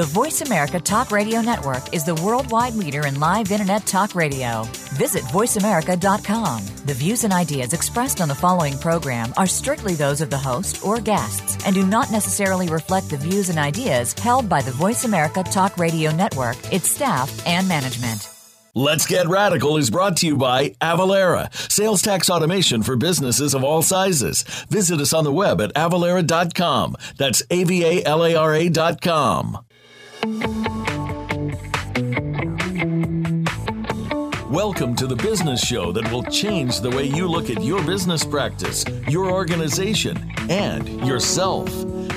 The Voice America Talk Radio Network is the worldwide leader in live internet talk radio. Visit voiceamerica.com. The views and ideas expressed on the following program are strictly those of the host or guests and do not necessarily reflect the views and ideas held by the Voice America Talk Radio Network, its staff, and management. Let's Get Radical is brought to you by Avalara, sales tax automation for businesses of all sizes. Visit us on the web at avalara.com. That's A V A L A R A.com. Welcome to the business show that will change the way you look at your business practice, your organization, and yourself.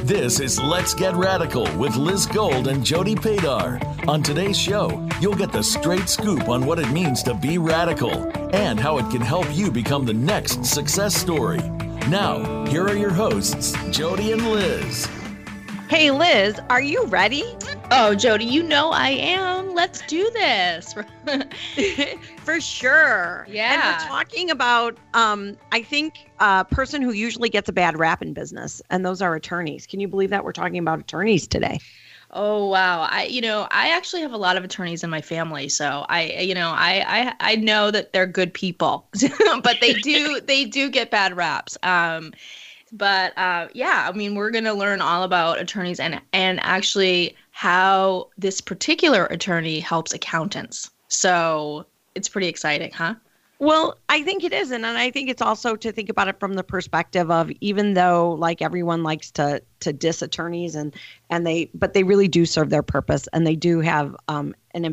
This is Let's Get Radical with Liz Gold and Jody Padar. On today's show, you'll get the straight scoop on what it means to be radical and how it can help you become the next success story. Now, here are your hosts, Jody and Liz. Hey, Liz, are you ready? Oh, Jody, you know I am. Let's do this. For sure. Yeah. And we're talking about, um, I think, a person who usually gets a bad rap in business, and those are attorneys. Can you believe that we're talking about attorneys today? Oh wow! I you know I actually have a lot of attorneys in my family, so I you know I I, I know that they're good people, but they do they do get bad raps. Um, but uh, yeah, I mean we're gonna learn all about attorneys and and actually how this particular attorney helps accountants. So it's pretty exciting, huh? Well, I think it is, and I think it's also to think about it from the perspective of even though like everyone likes to to diss attorneys and and they but they really do serve their purpose and they do have um, an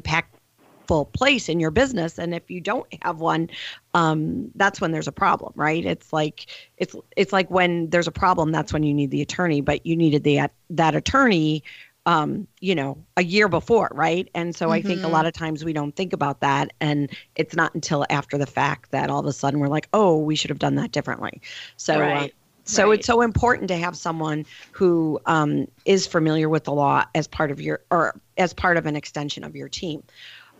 place in your business. And if you don't have one, um, that's when there's a problem, right? It's like it's it's like when there's a problem, that's when you need the attorney, but you needed the that attorney um, you know, a year before, right? And so mm-hmm. I think a lot of times we don't think about that. And it's not until after the fact that all of a sudden we're like, oh, we should have done that differently. So, right. uh, so right. it's so important to have someone who um, is familiar with the law as part of your or as part of an extension of your team.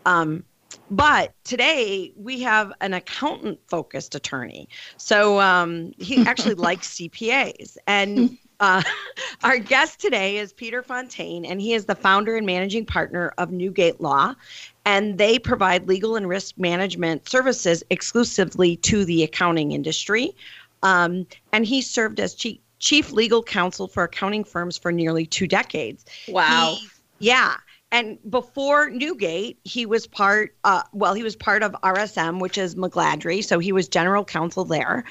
Um, but today we have an accountant focused attorney. So um, he actually likes CPAs. And uh, our guest today is Peter Fontaine, and he is the founder and managing partner of Newgate Law. And they provide legal and risk management services exclusively to the accounting industry. Um, and he served as chief, chief legal counsel for accounting firms for nearly two decades. Wow. He, yeah. And before Newgate, he was part, uh, well, he was part of RSM, which is McGladrey. So he was general counsel there.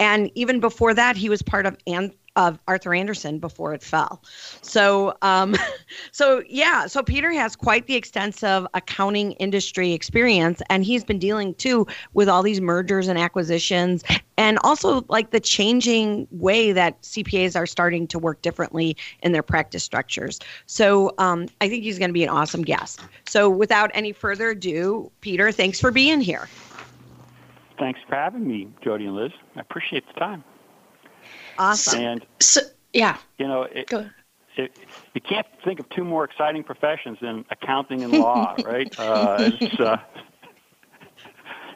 And even before that, he was part of of Arthur Andersen before it fell. So, um, so yeah, so Peter has quite the extensive accounting industry experience, and he's been dealing too with all these mergers and acquisitions, and also like the changing way that CPAs are starting to work differently in their practice structures. So, um, I think he's going to be an awesome guest. So, without any further ado, Peter, thanks for being here. Thanks for having me, Jody and Liz. I appreciate the time. Awesome. And So yeah, you know, it, it, you can't think of two more exciting professions than accounting and law, right? Uh, it's, uh,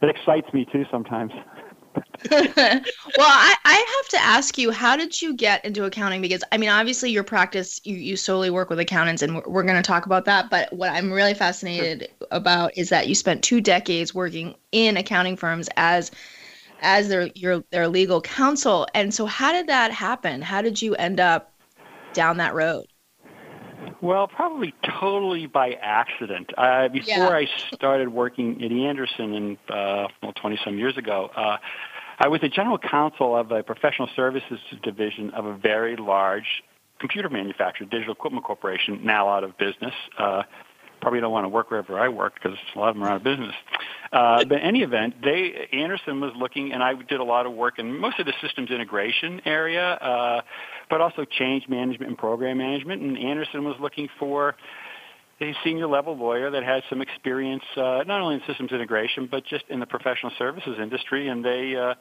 it excites me too sometimes. well, I, I have to ask you, how did you get into accounting? Because I mean, obviously, your practice you, you solely work with accountants, and we're, we're going to talk about that. But what I'm really fascinated about is that you spent two decades working in accounting firms as as their your their legal counsel. And so, how did that happen? How did you end up down that road? Well, probably totally by accident. Uh, before Yeah. I started working at Andersen in uh, well, 20 some years ago, uh, I was the general counsel of a professional services division of a very large computer manufacturer, Digital Equipment Corporation, now out of business. Uh, probably don't want to work wherever I work because a lot of them are out of business. Uh, but in any event, they Andersen was looking, and I did a lot of work in most of the systems integration area, uh, but also change management and program management. And Andersen was looking for a senior level lawyer that had some experience uh, not only in systems integration but just in the professional services industry. And they uh,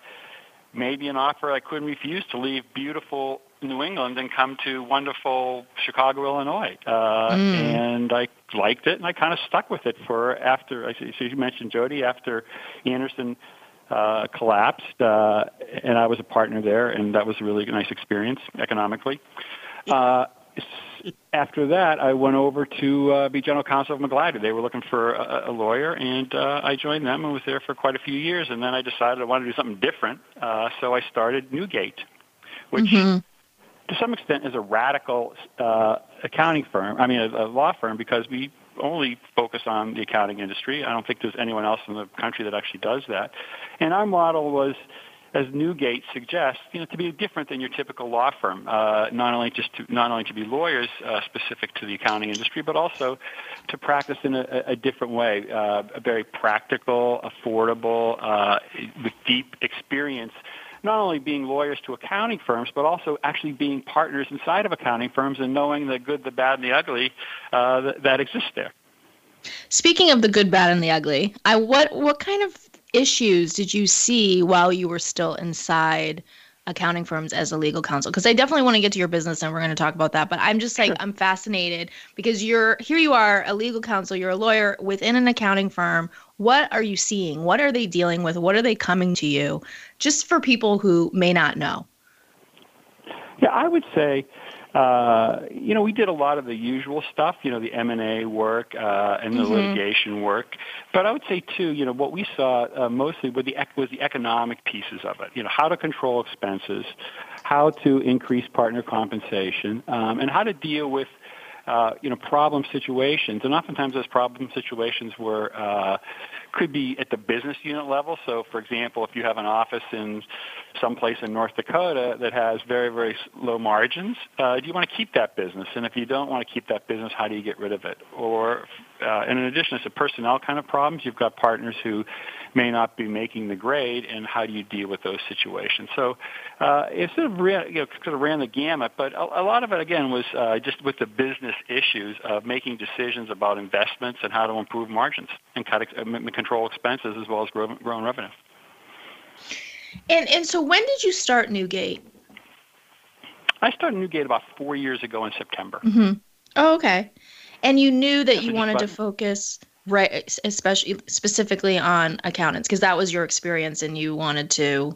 made me an offer I couldn't refuse to leave beautiful New England and come to wonderful Chicago, Illinois. Uh, mm. And I liked it, and I kind of stuck with it for after. So you mentioned Jody after Andersen uh, collapsed, uh, and I was a partner there, and that was a really nice experience economically. Uh, after that, I went over to uh, be general counsel of McGladrey. They were looking for a, a lawyer, and uh, I joined them and was there for quite a few years. And then I decided I wanted to do something different, uh, so I started Newgate, which mm-hmm. To some extent is a radical uh, accounting firm. I mean, a, a law firm because we only focus on the accounting industry. I don't think there's anyone else in the country that actually does that. And our model was as Newgate suggests, you know, to be different than your typical law firm. Uh, not only just to, not only to be lawyers uh, specific to the accounting industry, but also to practice in a, a different way, uh, a very practical, affordable, uh, with deep experience. Not only being lawyers to accounting firms, but also actually being partners inside of accounting firms and knowing the good, the bad, and the ugly uh, that, that exists there. Speaking of the good, bad, and the ugly, I what what kind of issues did you see while you were still inside accounting firms as a legal counsel? Because I definitely want to get to your business and we're going to talk about that. But I'm just like, sure. I'm fascinated because you're here, you are a legal counsel, you're a lawyer within an accounting firm. What are you seeing? What are they dealing with? What are they coming to you? Just for people who may not know. Yeah, I would say uh, you know, we did a lot of the usual stuff, you know, the M&A work uh, and the mm-hmm. litigation work. But I would say, too, you know, what we saw uh, mostly was the, was the economic pieces of it. You know, how to control expenses, how to increase partner compensation, um, and how to deal with uh, you know, problem situations, and oftentimes those problem situations were uh, could be at the business unit level. So, for example, if you have an office in some place in North Dakota that has very, very low margins, uh, do you want to keep that business? And if you don't want to keep that business, how do you get rid of it? Or, uh, and in addition, it's a personnel kind of problems. You've got partners who may not be making the grade, and how do you deal with those situations? So uh, it sort of ran, you know, sort of ran the gamut, but a, a lot of it again was uh, just with the business issues of making decisions about investments and how to improve margins and cut uh, control expenses as well as grow, growing revenue. And and so when did you start Newgate? I started Newgate about four years ago in September. Mm-hmm. Oh, okay. And you knew that you wanted to focus right especially specifically on accountants because that was your experience and you wanted to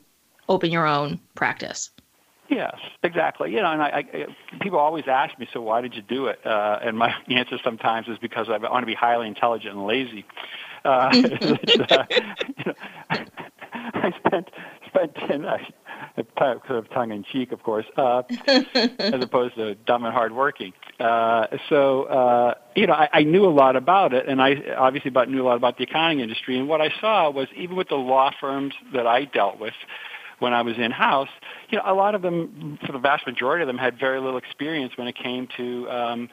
open your own practice yes exactly you know and I, I people always ask me so why did you do it uh, and my answer sometimes is because i want to be highly intelligent and lazy uh, uh, you know, I spent spent in uh, sort of tongue in cheek, of course, uh, as opposed to dumb and hardworking. Uh, so uh, you know, I, I knew a lot about it, and I obviously about, knew a lot about the accounting industry. And what I saw was even with the law firms that I dealt with when I was in house, you know, a lot of them, for the vast majority of them, had very little experience when it came to um,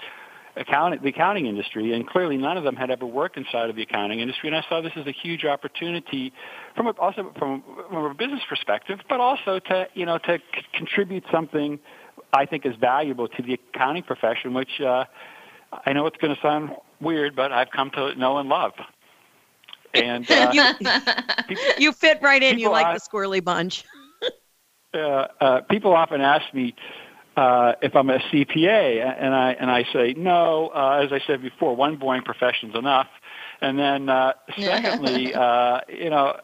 accounting, the accounting industry, and clearly none of them had ever worked inside of the accounting industry. And I saw this as a huge opportunity, from a, also from, from a business perspective, but also to you know to c- contribute something I think is valuable to the accounting profession, which uh, I know it's going to sound weird, but I've come to know and love. And uh, you, people, you fit right in. You like the squirrely bunch. uh, people often ask me, uh, if I'm a CPA, and I and I say no. Uh, as I said before, one boring profession is enough. And then uh, secondly, uh, you know,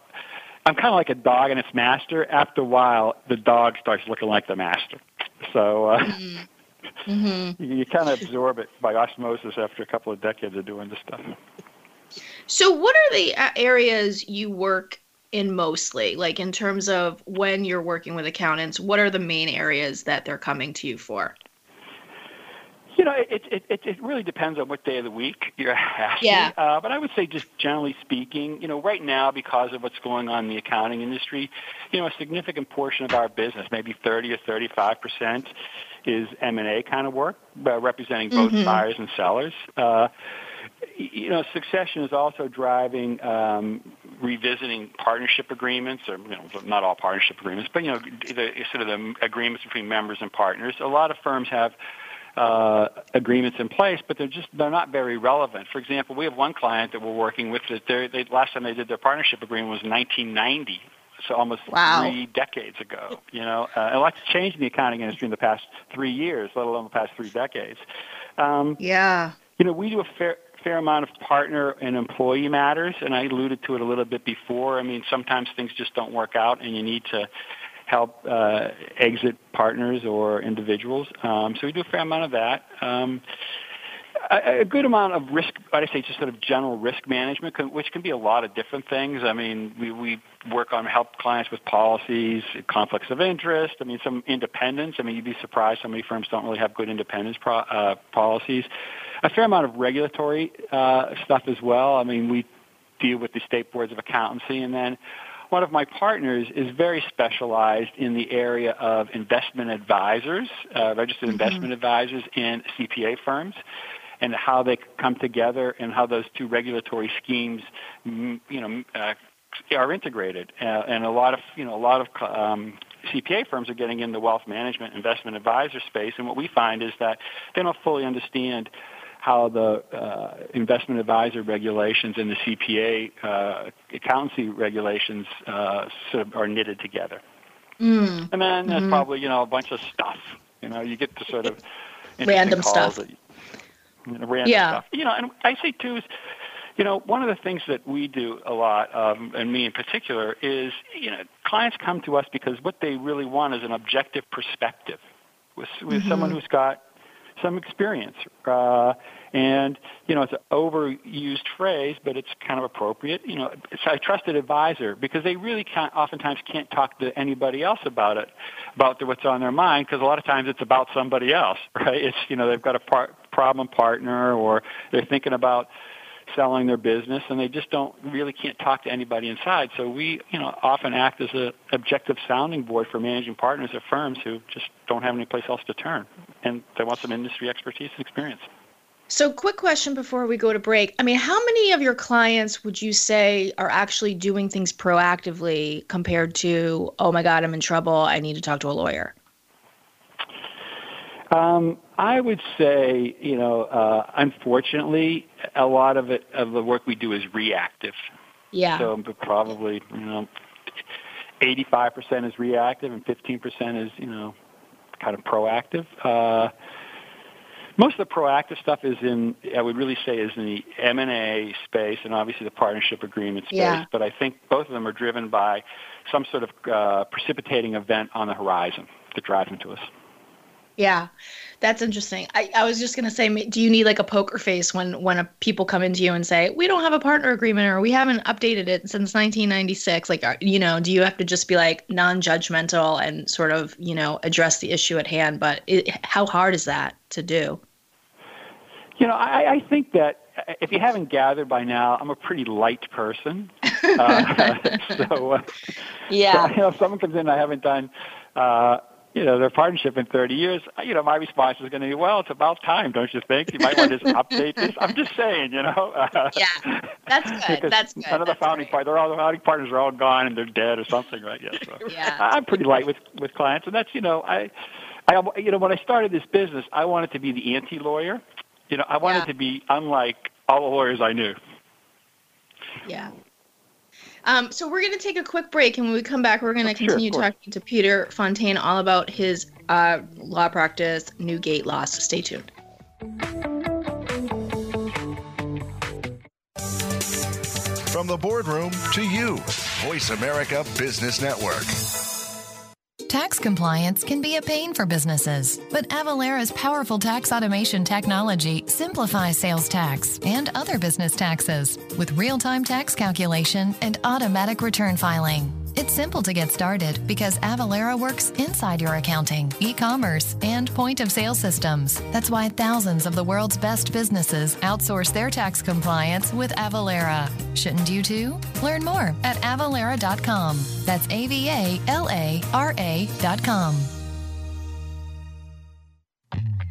I'm kind of like a dog and its master. After a while, the dog starts looking like the master. So uh, mm-hmm. mm-hmm. you, kind of absorb it by osmosis after a couple of decades of doing this stuff. So, what are the areas you work in mostly like in terms of when you're working with accountants what are the main areas that they're coming to you for you know, it, it, it, it really depends on what day of the week you're asking. Yeah. Uh, but I would say just generally speaking, you know, right now because of what's going on in the accounting industry, you know, a significant portion of our business, maybe 30 or 35 percent, is M&A kind of work, uh, representing both mm-hmm. buyers and sellers. Uh, you know, succession is also driving um, revisiting partnership agreements, or you know, not all partnership agreements, but you know, the, sort of the agreements between members and partners. A lot of firms have uh, agreements in place, but they're just they're not very relevant. For example, we have one client that we're working with that they last time they did their partnership agreement was 1990. so almost wow. three decades ago. You know, uh, a lot's changed in the accounting industry in the past three years, let alone the past three decades. Um, yeah. You know, we do a fair fair amount of partner and employee matters, and I alluded to it a little bit before. I mean, sometimes things just don't work out, and you need to help uh, exit partners or individuals. Um, so we do a fair amount of that. Um, a, a good amount of risk, I'd say just sort of general risk management, which can be a lot of different things. I mean, we, we work on help clients with policies, conflicts of interest. I mean, some independence. I mean, you'd be surprised how many firms don't really have good independence pro, uh, policies. A fair amount of regulatory uh, stuff as well. I mean, we deal with the state boards of accountancy, and then one of my partners is very specialized in the area of investment advisors, uh, registered mm-hmm. investment advisors, and CPA firms and how they come together and how those two regulatory schemes, you know, uh, are integrated. Uh, and a lot of, you know, a lot of um, CPA firms are getting in the wealth management investment advisor space, and what we find is that they don't fully understand how the uh, investment advisor regulations and the CPA uh, accountancy regulations uh, sort of are knitted together. Mm. And then there's mm-hmm. probably you know a bunch of stuff. You know, you get to sort of random stuff. That, you know, random yeah. stuff. You know, and I say too is, you know, one of the things that we do a lot, um, and me in particular, is you know, clients come to us because what they really want is an objective perspective with with mm-hmm. someone who's got some experience. Uh, and, you know, it's an overused phrase, but it's kind of appropriate. You know, it's a trusted advisor because they really can't, oftentimes can't talk to anybody else about it, about the, what's on their mind, because a lot of times it's about somebody else, right? It's, you know, they've got a par- problem partner or they're thinking about selling their business and they just don't really can't talk to anybody inside. So we, you know, often act as an objective sounding board for managing partners at firms who just don't have any place else to turn and they want some industry expertise and experience. So, quick question before we go to break. I mean, how many of your clients would you say are actually doing things proactively compared to, oh my God, I'm in trouble, I need to talk to a lawyer? Um, I would say, you know, uh, unfortunately, a lot of it of the work we do is reactive. Yeah. So probably, you know, 85% is reactive and 15% is, you know, kind of proactive. Uh, most of the proactive stuff is in, I would really say, is in the M&A space and obviously the partnership agreement space. Yeah. But I think both of them are driven by some sort of uh, precipitating event on the horizon that drives them to us. Yeah, that's interesting. I, I was just gonna say, do you need like a poker face when when a, people come into you and say we don't have a partner agreement or we haven't updated it since 1996? Like, are, you know, do you have to just be like non-judgmental and sort of you know address the issue at hand? But it, how hard is that to do? You know, I, I think that if you haven't gathered by now, I'm a pretty light person. uh, so, uh, yeah, so, you know, if someone comes in, I haven't done. Uh, you know, their partnership in 30 years, uh, you know, my response is going to be, well, it's about time, don't you think? You might want to just update this. I'm just saying, you know. yeah, that's good. That's good. None of the founding part, they're all the founding partners are all gone and they're dead or something, right? Yeah. So yeah. I'm pretty light with with clients, and that's you know, I, I, you know, when I started this business, I wanted to be the anti-lawyer. You know, I wanted yeah. to be unlike all the lawyers I knew. Yeah. Um, so we're going to take a quick break, and when we come back, we're going to oh, continue sure, talking to Peter Fontaine all about his uh, law practice, Newgate Law. So stay tuned. From the boardroom to you, Voice America Business Network. Tax compliance can be a pain for businesses, but Avalara's powerful tax automation technology simplifies sales tax and other business taxes with real time tax calculation and automatic return filing. It's simple to get started because Avalara works inside your accounting, e commerce, and point of sale systems. That's why thousands of the world's best businesses outsource their tax compliance with Avalara. Shouldn't you too? Learn more at avalara.com. That's A V A L A R A.com.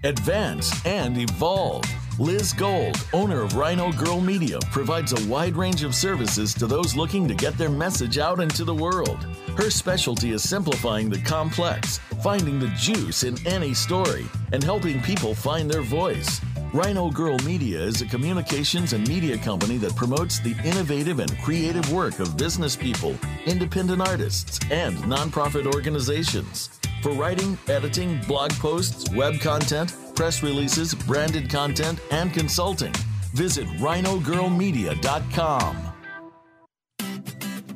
Advance and evolve. Liz Gold, owner of Rhino Girl Media, provides a wide range of services to those looking to get their message out into the world. Her specialty is simplifying the complex, finding the juice in any story, and helping people find their voice. Rhino Girl Media is a communications and media company that promotes the innovative and creative work of business people, independent artists, and nonprofit organizations. For writing, editing, blog posts, web content, press releases, branded content, and consulting, visit rhinogirlmedia.com.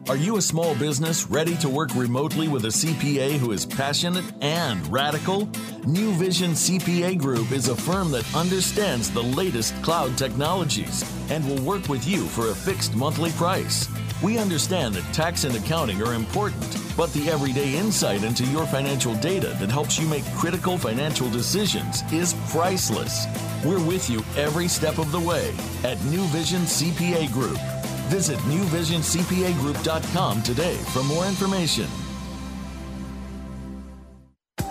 Are you a small business ready to work remotely with a CPA who is passionate and radical? New Vision CPA Group is a firm that understands the latest cloud technologies and will work with you for a fixed monthly price. We understand that tax and accounting are important, but the everyday insight into your financial data that helps you make critical financial decisions is priceless. We're with you every step of the way at New Vision CPA Group. Visit newvisioncpagroup.com today for more information.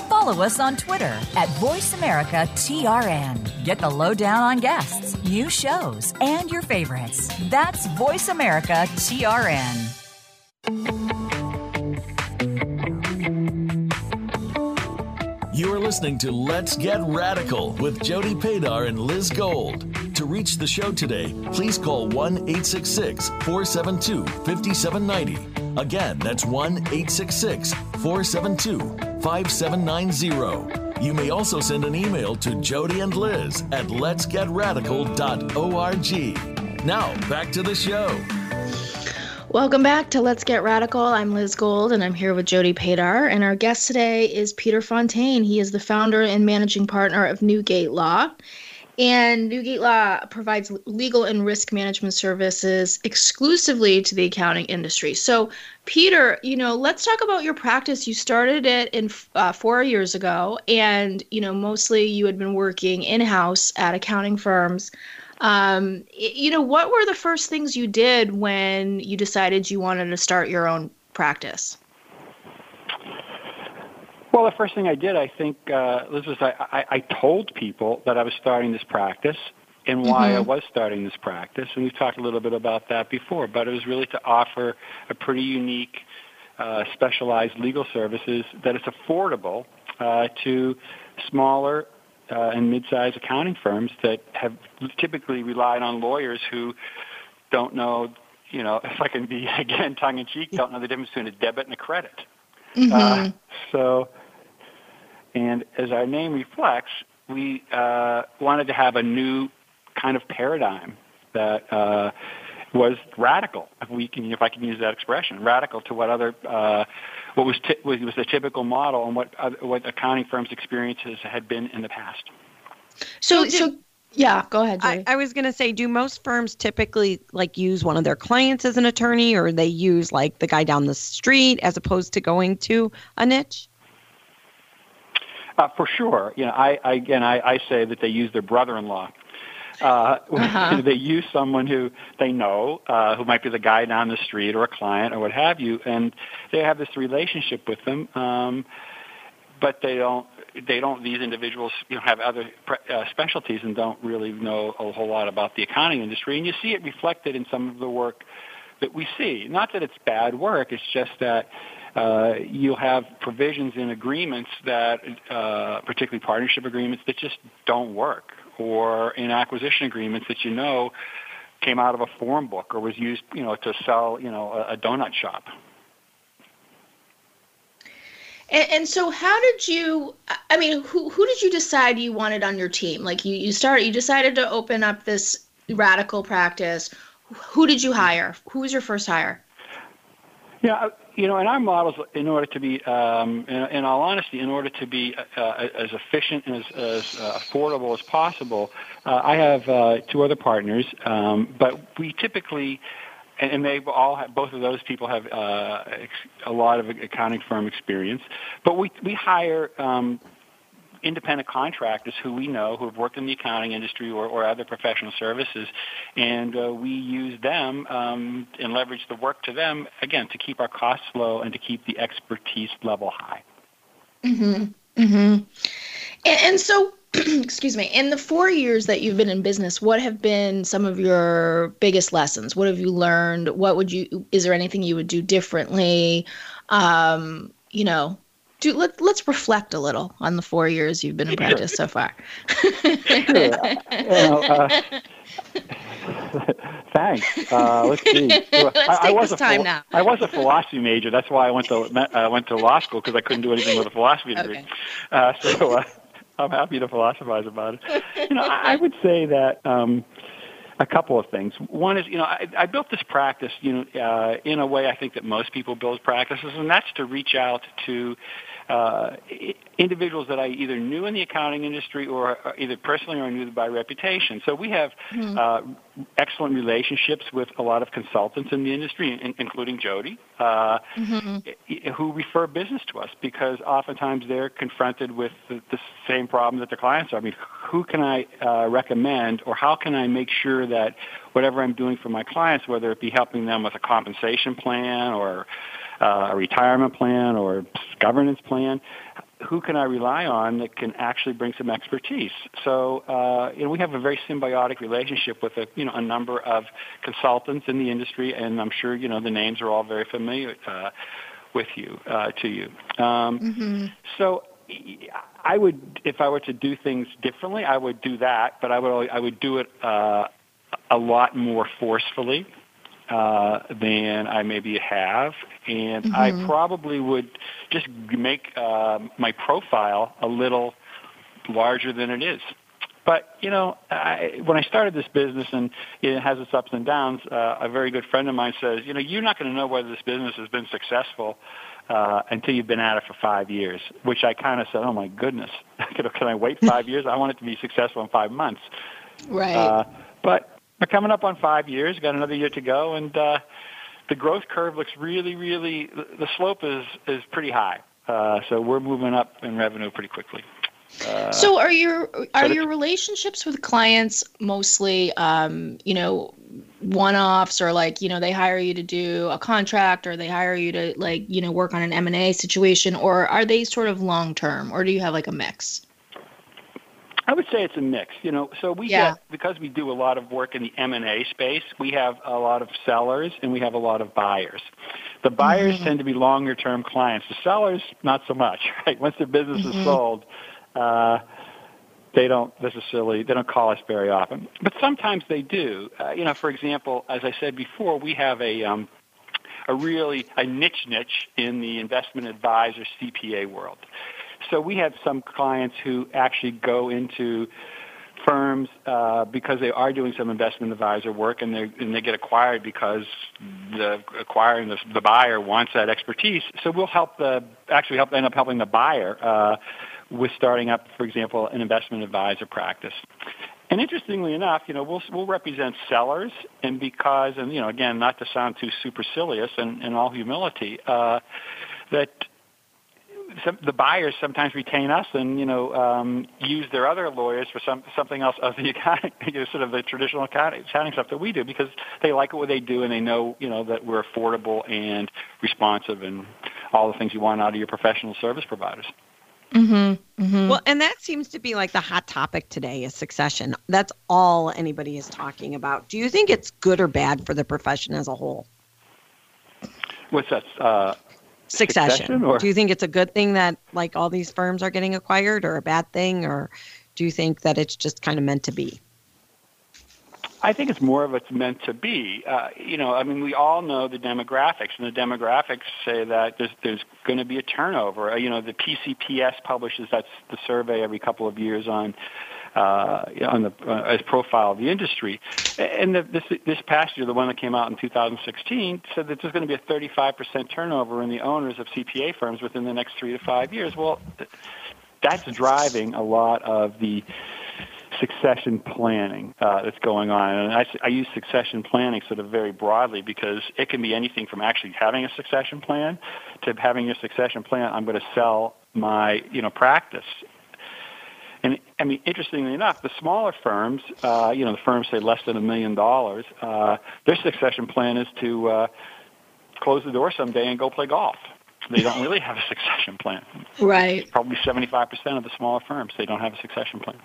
Follow us on Twitter at VoiceAmericaTRN. Get the lowdown on guests, new shows, and your favorites. That's VoiceAmericaTRN. You are listening to Let's Get Radical with Jody Padar and Liz Gold. To reach the show today, please call 1 866 472 5790. Again, that's 1 866 472 5790. You may also send an email to Jody and Liz at letsgetradical.org. Now, back to the show. Welcome back to Let's Get Radical. I'm Liz Gold and I'm here with Jody Padar. And our guest today is Peter Fontaine. He is the founder and managing partner of Newgate Law. And Newgate Law provides legal and risk management services exclusively to the accounting industry. So, Peter, you know, let's talk about your practice. You started it in uh, four years ago, and you know, mostly you had been working in house at accounting firms. Um, you know, what were the first things you did when you decided you wanted to start your own practice? Well, the first thing I did, I think, uh, Liz, was I, I, I told people that I was starting this practice and why mm-hmm. I was starting this practice. And we've talked a little bit about that before, but it was really to offer a pretty unique, uh, specialized legal services that is affordable uh, to smaller uh, and mid-sized accounting firms that have typically relied on lawyers who don't know, you know, if I can be again tongue-in-cheek, don't know the difference between a debit and a credit. Mm-hmm. Uh, so and as our name reflects, we uh, wanted to have a new kind of paradigm that uh, was radical, if we can, if I can use that expression, radical to what other, uh, what was t- was the typical model and what other, what accounting firms' experiences had been in the past. So, so yeah, go ahead. I, I, was going to say, do most firms typically like use one of their clients as an attorney, or they use like the guy down the street as opposed to going to a niche? Uh, for sure. You know, I, I again, I, I say that they use their brother-in-law. Uh, uh-huh. they use someone who they know, uh, who might be the guy down the street or a client or what have you, and they have this relationship with them. Um, but they don't. They don't. These individuals, you know, have other uh, specialties and don't really know a whole lot about the accounting industry. And you see it reflected in some of the work that we see. Not that it's bad work. It's just that uh, you'll have provisions in agreements that, uh, particularly partnership agreements, that just don't work, or in acquisition agreements that you know came out of a form book or was used, you know, to sell, you know, a, a donut shop. And, and, so, how did you? I mean, who who did you decide you wanted on your team? Like you, you started, you decided to open up this radical practice. Who did you hire? Who was your first hire? Yeah, you know, in our models, in order to be, um, in, in, all honesty, in order to be uh, as efficient and as, as uh, affordable as possible, uh, I have uh, two other partners, um, but we typically, and they all have, both of those people have uh, a lot of accounting firm experience, but we we hire um, independent contractors who we know who have worked in the accounting industry or, or other professional services, and uh, we use them um, and leverage the work to them again to keep our costs low and to keep the expertise level high. Mm-hmm. Mm-hmm. And, and so, excuse me. In the four years that you've been in business, what have been some of your biggest lessons? What have you learned? What would you? Is there anything you would do differently? Um, you know, do let, let's reflect a little on the four years you've been in practice so far. You know, uh, thanks. Uh, let's see. let's I, I was a time now. I was a philosophy major. That's why I went to I went to law school because I couldn't do anything with a philosophy degree. Okay. Uh, so uh, I'm happy to philosophize about it. You know, I, I would say that. Um, a couple of things. One is, you know, I, I built this practice, you know, uh, in a way I think that most people build practices, and that's to reach out to uh, individuals that I either knew in the accounting industry or uh, either personally or knew by reputation. So we have uh, excellent relationships with a lot of consultants in the industry, in, including Jody, uh, i- who refer business to us because oftentimes they're confronted with the, the same problem that their clients are. I mean, who can I uh, recommend or how can I make sure that whatever I'm doing for my clients, whether it be helping them with a compensation plan or uh, a retirement plan or governance plan, who can I rely on that can actually bring some expertise? So, uh, you know, we have a very symbiotic relationship with a, you know, a number of consultants in the industry, and I'm sure, you know, the names are all very familiar uh, with you, uh, to you. Um, mhm So, I would, if I were to do things differently, I would do that, but I would, I would do it uh, a lot more forcefully uh, than I maybe have, and I probably would just make uh, my profile a little larger than it is. But you know, I, when I started this business and it has its ups and downs, uh, a very good friend of mine says, you know, you're not going to know whether this business has been successful uh, until you've been at it for five years. Which I kind of said, oh my goodness, can I wait five years? I want it to be successful in five months. Right. Uh, but we're coming up on five years. Got another year to go, and uh, the growth curve looks really, really. The slope is is pretty high. Uh, so we're moving up in revenue pretty quickly. Uh, so are your are so your relationships with clients mostly um, you know one-offs or like you know they hire you to do a contract or they hire you to like you know work on an M&A situation or are they sort of long term or do you have like a mix? I would say it's a mix. You know, so we Yeah. get because we do a lot of work in the M and A space. We have a lot of sellers and we have a lot of buyers. The buyers tend to be longer term clients. The sellers, not so much. Right? Once their business is sold, uh, they don't necessarily they don't call us very often. But sometimes they do. Uh, you know, for example, as I said before, we have a um, a really a niche niche in the investment advisor CPA world. So we have some clients who actually go into firms uh, because they are doing some investment advisor work and they and they get acquired because the acquiring the, the buyer wants that expertise. So we'll help the actually help end up helping the buyer uh, with starting up, for example, an investment advisor practice. And interestingly enough, you know, we'll we'll represent sellers, and because, and you know, again, not to sound too supercilious, and in all humility, uh, that some, the buyers sometimes retain us and you know um, use their other lawyers for some something else of the accounting, you know, sort of the traditional accounting, accounting stuff that we do because they like what they do and they know you know that we're affordable and responsive and all the things you want out of your professional service providers. Well, and that seems to be like the hot topic today is succession. That's all anybody is talking about. Do you think it's good or bad for the profession as a whole? What's that? Uh, Succession. Succession, or- Do you think it's a good thing that like all these firms are getting acquired or a bad thing or do you think that it's just kind of meant to be? I think it's more of it's meant to be. Uh, you know, I mean, we all know the demographics, and the demographics say that there's there's going to be a turnover. Uh, you know, the PCPS publishes that's the survey every couple of years on uh, on the uh, as profile of the industry. And the, this this past year, the one that came out in 2016, said that there's going to be a 35% turnover in the owners of CPA firms within the next three to five years. Well, that's driving a lot of the succession planning uh, that's going on. And I, I use succession planning sort of very broadly because it can be anything from actually having a succession plan to having your succession plan. I'm going to sell my you know practice. I mean, interestingly enough, the smaller firms, uh, you know, the firms say less than a million dollars, uh, their succession plan is to uh, close the door someday and go play golf. They don't really have a succession plan Right. probably 75% of the smaller firms, they don't have a succession plan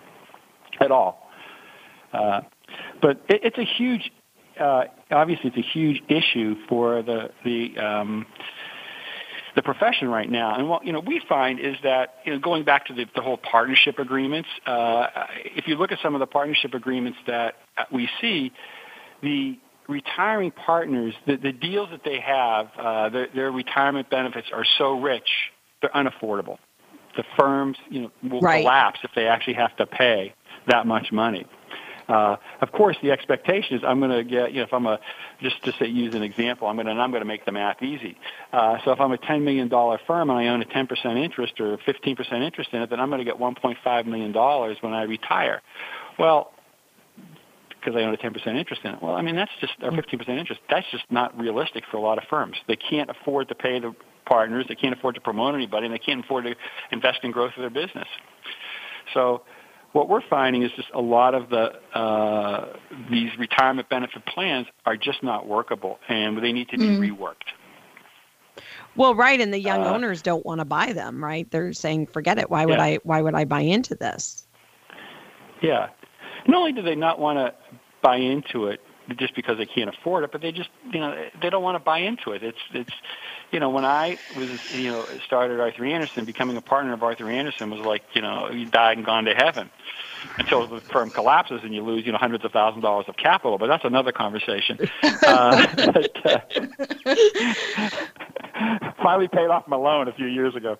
at all. Uh, but it, it's a huge, uh, obviously, it's a huge issue for the the um, the profession right now. And what you know we find is that you know going back to the, the whole partnership agreements, uh, if you look at some of the partnership agreements that we see, the retiring partners, the, the deals that they have, uh, their, their retirement benefits are so rich, they're unaffordable. The firms, you know, will Right. collapse if they actually have to pay that much money. Uh, of course, the expectation is I'm going to get, you know, if I'm a, just to say, use an example, I'm going to, I'm going to make the math easy. Uh, so if I'm a $10 million firm and I own a 10% interest or 15% interest in it, then I'm going to get $1.5 million when I retire. Well, because I own a 10% interest in it. Well, I mean, that's just, or 15% interest, that's just not realistic for a lot of firms. They can't afford to pay the partners, they can't afford to promote anybody, and they can't afford to invest in growth of their business. So what we're finding is just a lot of the uh, these retirement benefit plans are just not workable, and they need to be reworked. Well, right, and the young Uh, owners don't want to buy them, right? They're saying, "Forget it. Why would Yeah. I? Why would I buy into this?" Yeah. Not only do they not want to buy into it just because they can't afford it, but they just you know they don't want to buy into it. It's it's you know when I was you know started Arthur Andersen, becoming a partner of Arthur Andersen was like you know you died and gone to heaven until the firm collapses and you lose you know hundreds of thousands of dollars of capital. But that's another conversation. uh, but, uh, finally paid off my loan a few years ago.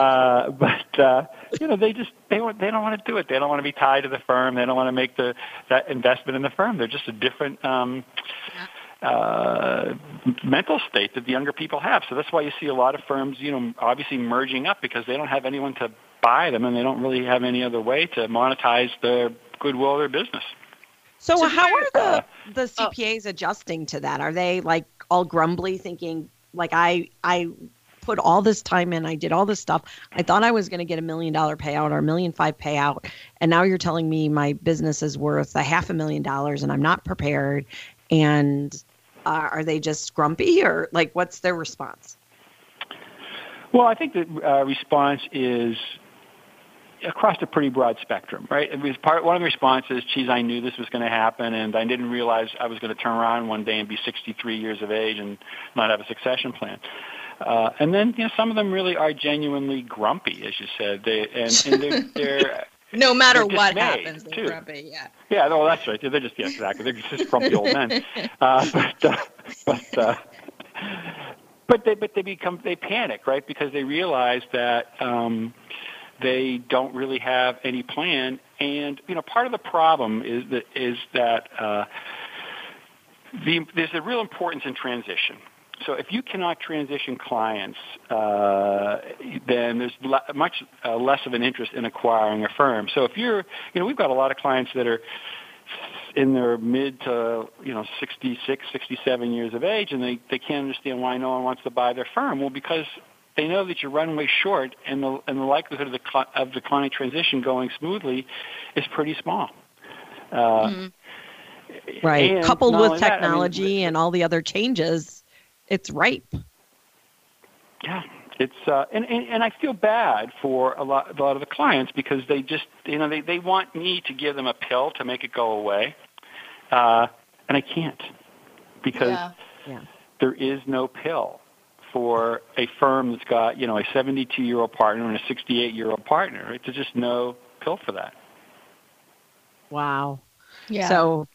Uh, but uh, you know, they just they want they don't want to do it. They don't want to be tied to the firm. They don't want to make the that investment in the firm. They're just a different um, uh, mental state that the younger people have. So that's why you see a lot of firms, you know, obviously merging up because they don't have anyone to buy them, and they don't really have any other way to monetize their goodwill of their business. So, So how are the the Oh. CPAs adjusting to that? Are they like all grumbly, thinking like I I put all this time in, I did all this stuff, I thought I was going to get a million dollar payout or a million five payout, and now you're telling me my business is worth a half a million dollars and I'm not prepared, and uh, are they just grumpy or like what's their response? Well, I think the uh, response is across a pretty broad spectrum, right? It was part one of the responses, geez, I knew this was going to happen, and I didn't realize I was going to turn around one day and be 63 years of age and not have a succession plan. Uh, and then, you know, some of them really are genuinely grumpy, as you said. They and, and they're, they're No matter what happens, too. they're grumpy. Yeah. yeah, no, that's right. They're just yeah, exactly. They're just grumpy old men. Uh, but uh, but uh, but they but they become they panic right because they realize that um, they don't really have any plan. And you know, part of the problem is that is that uh, the, there's a real importance in transition. So if you cannot transition clients, uh, then there's le- much uh, less of an interest in acquiring a firm. So if you're, you know, we've got a lot of clients that are in their mid to, you know, 66, 67 years of age, and they, they can't understand why no one wants to buy their firm. Well, because they know that your runway short, and the and the likelihood of the cli- of the client transition going smoothly is pretty small. Uh, Right, coupled with only that, I mean, technology and all the other changes, it's ripe. Yeah, it's uh, and, and and I feel bad for a lot a lot of the clients because they just you know they they want me to give them a pill to make it go away, uh, and I can't because Yeah. Yeah. there is no pill for a firm that's got you know a 72 year old partner and a 68 year old partner. Right? There's just no pill for that. Wow. Yeah. So,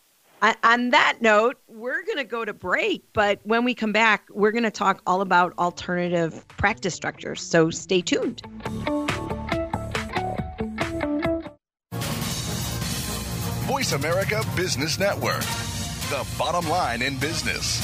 on- on that note, we're going to go to break. But when we come back, we're going to talk all about alternative practice structures. So, stay tuned. Voice America Business Network, the bottom line in business.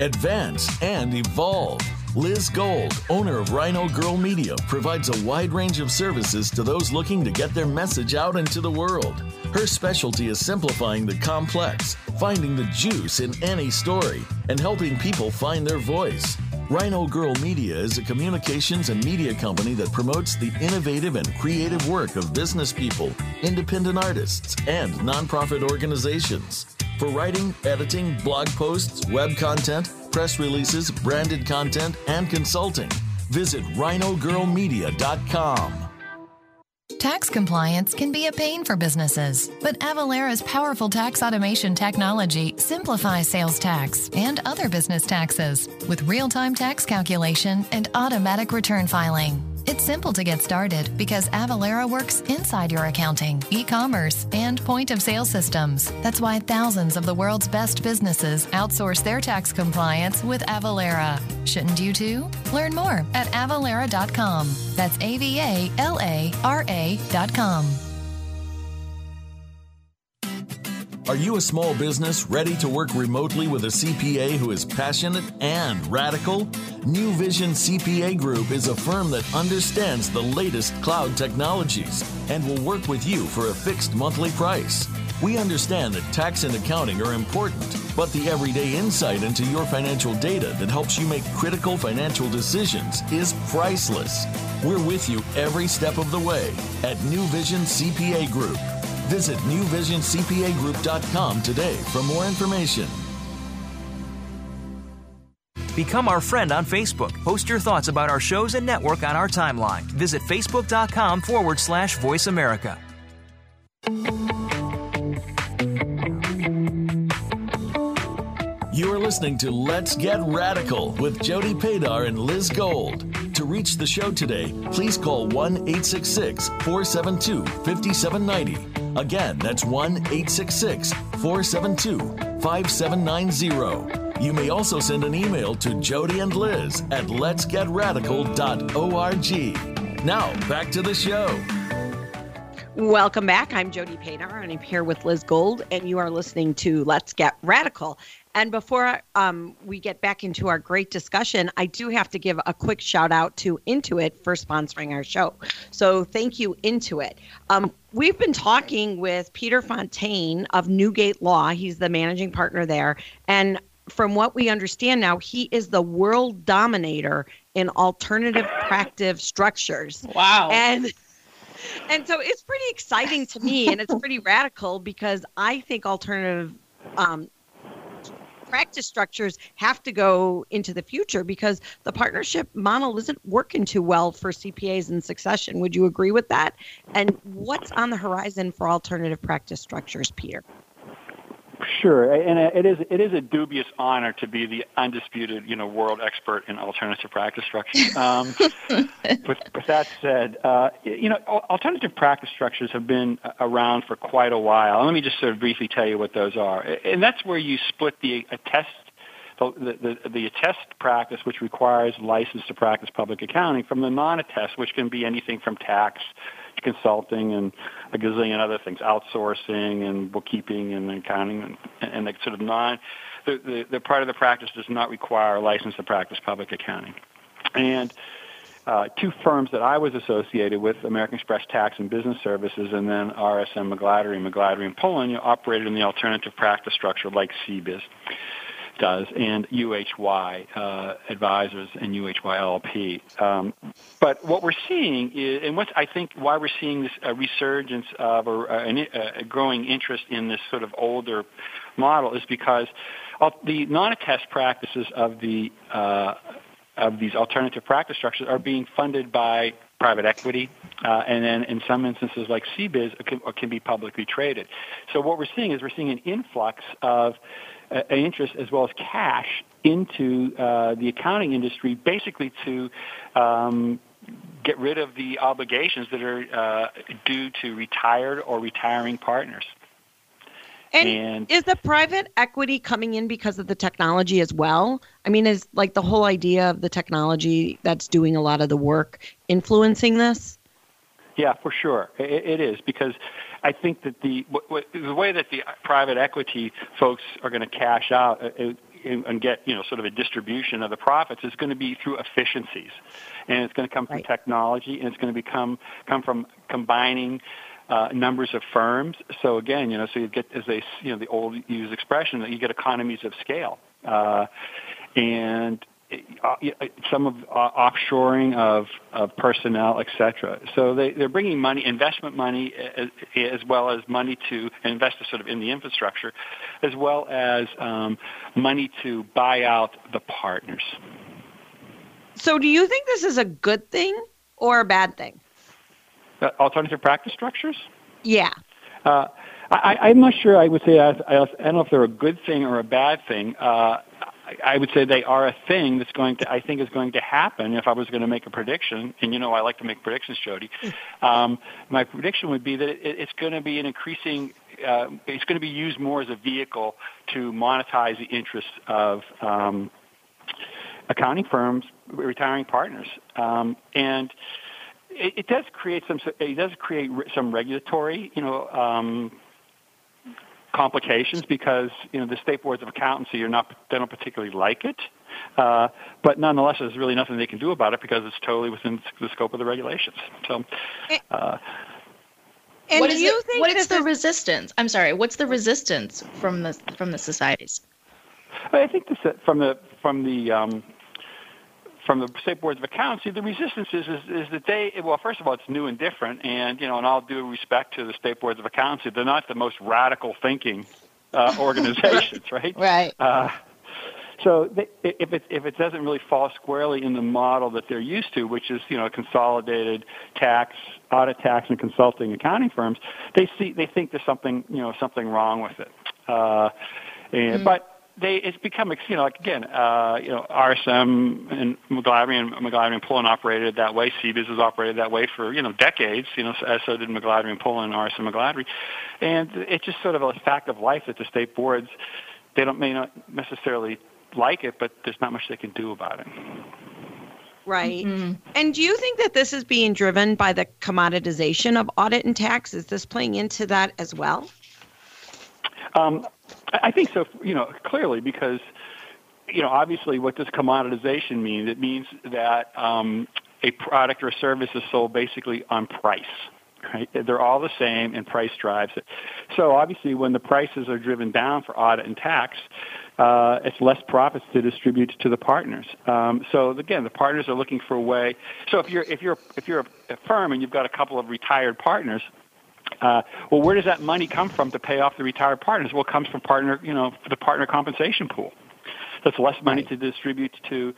Advance and evolve. Liz Gold, owner of Rhino Girl Media, provides a wide range of services to those looking to get their message out into the world. Her specialty is simplifying the complex, finding the juice in any story, and helping people find their voice. Rhino Girl Media is a communications and media company that promotes the innovative and creative work of business people, independent artists, and nonprofit organizations. For writing, editing, blog posts, web content, press releases, branded content, and consulting, visit rhinogirlmedia.com. Tax compliance can be a pain for businesses, but Avalara's powerful tax automation technology simplifies sales tax and other business taxes with real time tax calculation and automatic return filing. It's simple to get started because Avalara works inside your accounting, e commerce, and point of sale systems. That's why thousands of the world's best businesses outsource their tax compliance with Avalara. Shouldn't you too? Learn more at avalara.com. That's A V A L A R A.com. Are you a small business ready to work remotely with a CPA who is passionate and radical? New Vision CPA Group is a firm that understands the latest cloud technologies and will work with you for a fixed monthly price. We understand that tax and accounting are important, but the everyday insight into your financial data that helps you make critical financial decisions is priceless. We're with you every step of the way at New Vision CPA Group. Visit newvisioncpagroup.com today for more information. Become our friend on Facebook. Post your thoughts about our shows and network on our timeline. Visit facebook.com forward slash voice America. Listening to Let's Get Radical with Jody Padar and Liz Gold. To reach the show today, please call 1 866 472 5790. Again, that's 1 866 472 5790. You may also send an email to Jody and Liz at letsgetradical.org. Now, back to the show. Welcome back. I'm Jody Padar, and I'm here with Liz Gold, and you are listening to Let's Get Radical. And before um, we get back into our great discussion, I do have to give a quick shout out to Intuit for sponsoring our show. So thank you, Intuit. Um, we've been talking with Peter Fontaine of Newgate Law. He's the managing partner there. And from what we understand now, he is the world dominator in alternative practice structures. Wow. And and so it's pretty exciting to me and it's pretty radical because I think alternative um, practice structures have to go into the future because the partnership model isn't working too well for CPAs in succession. Would you agree with that? And what's on the horizon for alternative practice structures, Peter? Sure, and it is it is a dubious honor to be the undisputed, you know, world expert in alternative practice structures. Um, with, with, that said, uh, you know, alternative practice structures have been around for quite a while. Let me just sort of briefly tell you what those are, and that's where you split the attest the, the, the attest practice, which requires license to practice public accounting, from the non-attest, which can be anything from tax consulting and a gazillion other things, outsourcing and bookkeeping and accounting and, and the sort of non, the, the, the part of the practice does not require a license to practice public accounting. And uh, two firms that I was associated with, American Express Tax and Business Services, and then RSM McGladrey, McGladrey and Pullen, you know, operated in the alternative practice structure like CBIZ does, and UHY uh, Advisors and UHY LLP. Um, but what we're seeing is, and what I think why we're seeing this resurgence of a, a growing interest in this sort of older model is because the non-attest practices of the uh, of these alternative practice structures are being funded by private equity, uh, and then in some instances like CBIZ can, can be publicly traded. So what we're seeing is we're seeing an influx of uh, interest as well as cash into uh, the accounting industry, basically to um, get rid of the obligations that are uh, due to retired or retiring partners. And, and, is the private equity coming in because of the technology as well? I mean, is like the whole idea of the technology that's doing a lot of the work influencing this? Yeah, for sure, it, it is because I think that the the way that the private equity folks are going to cash out uh, and get you know sort of a distribution of the profits is going to be through efficiencies, and it's going to come from right. technology, and it's going to become come from combining. Uh, numbers of firms. So again, you know, so you get as they, you know, the old used expression that you get economies of scale, uh, and uh, some of uh, offshoring of, of personnel, etc. So they, they're bringing money, investment money, as, as, well as money to invest sort of in the infrastructure, as well as um, money to buy out the partners. So, do you think this is a good thing or a bad thing? Uh, alternative practice structures? Yeah. Uh, I, I'm not sure. I would say I, I don't know if they're a good thing or a bad thing. Uh, I would say they are a thing that's going to, I think, is going to happen. If I was going to make a prediction, and you know, I like to make predictions, Jody. Um, my prediction would be that it, it's going to be an increasing. Uh, it's going to be used more as a vehicle to monetize the interests of um, accounting firms, retiring partners, um, and it, it does create some. It does create some regulatory, you know. Um, complications because you know the state boards of accountancy are not they don't particularly like it, uh, but nonetheless there's really nothing they can do about it because it's totally within the scope of the regulations. So. Uh, and what is you think what is the resistance? I'm sorry. What's the resistance from the from the societies? I think this, from the from the um, from the state boards of accounts, the resistance is, is, is that they, well, first of all, it's new and different, and you know, and all due respect to the state boards of accounts, they're not the most radical thinking uh, organizations, right? Right. Uh, so they, if it if it doesn't really fall squarely in the model that they're used to, which is you know consolidated tax, audit, tax, and consulting accounting firms, they see they think there's something you know something wrong with it. Uh, and, mm. But they it's become you know like again uh, you know RSM and McGladrey and McGladrey and Pullen operated that way. CBIZ has operated that way for you know decades. You know as so did McGladrey and Pullen and RSM McGladrey, and it's just sort of a fact of life that the state boards they don't may not necessarily like it, but there's not much they can do about it. Right. Mm-hmm. And do you think that this is being driven by the commoditization of audit and tax? Is this playing into that as well? Um, I think so. You know, clearly because you know, obviously, what does commoditization mean? It means that um, a product or service is sold basically on price. Right? They're all the same, and price drives it. So obviously, when the prices are driven down for audit and tax, uh, it's less profits to distribute to the partners. Um, so again, the partners are looking for a way. So if you're if you're if you're a firm and you've got a couple of retired partners, uh, well, where does that money come from to pay off the retired partners? Well, it comes from partner, you know, the partner compensation pool. That's less money right. to distribute to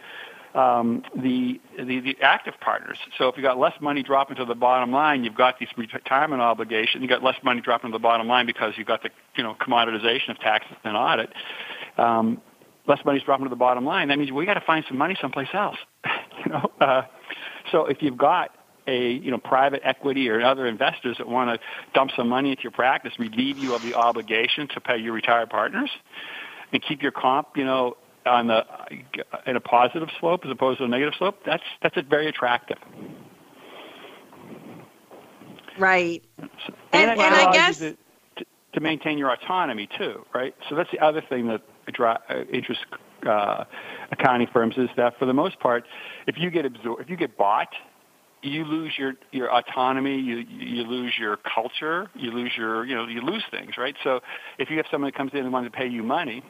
um, the, the the active partners. So if you got less money dropping to the bottom line, you've got these retirement obligations. You got less money dropping to the bottom line because you've got the you know commoditization of taxes and audit. Um, less money's dropping to the bottom line. That means we got to find some money someplace else. you know. Uh, so if you've got a you know private equity or other investors that want to dump some money into your practice, relieve you of the obligation to pay your retired partners, and keep your comp you know on the in a positive slope as opposed to a negative slope. That's that's very attractive. Right. So, and, and, and I guess. To, to maintain your autonomy too, right? So that's the other thing that uh, interests uh, accounting firms is that for the most part, if you get absorbed, if you get bought you lose your your autonomy you you lose your culture you lose your you know you lose things right? So if you have someone that comes in and wants to pay you money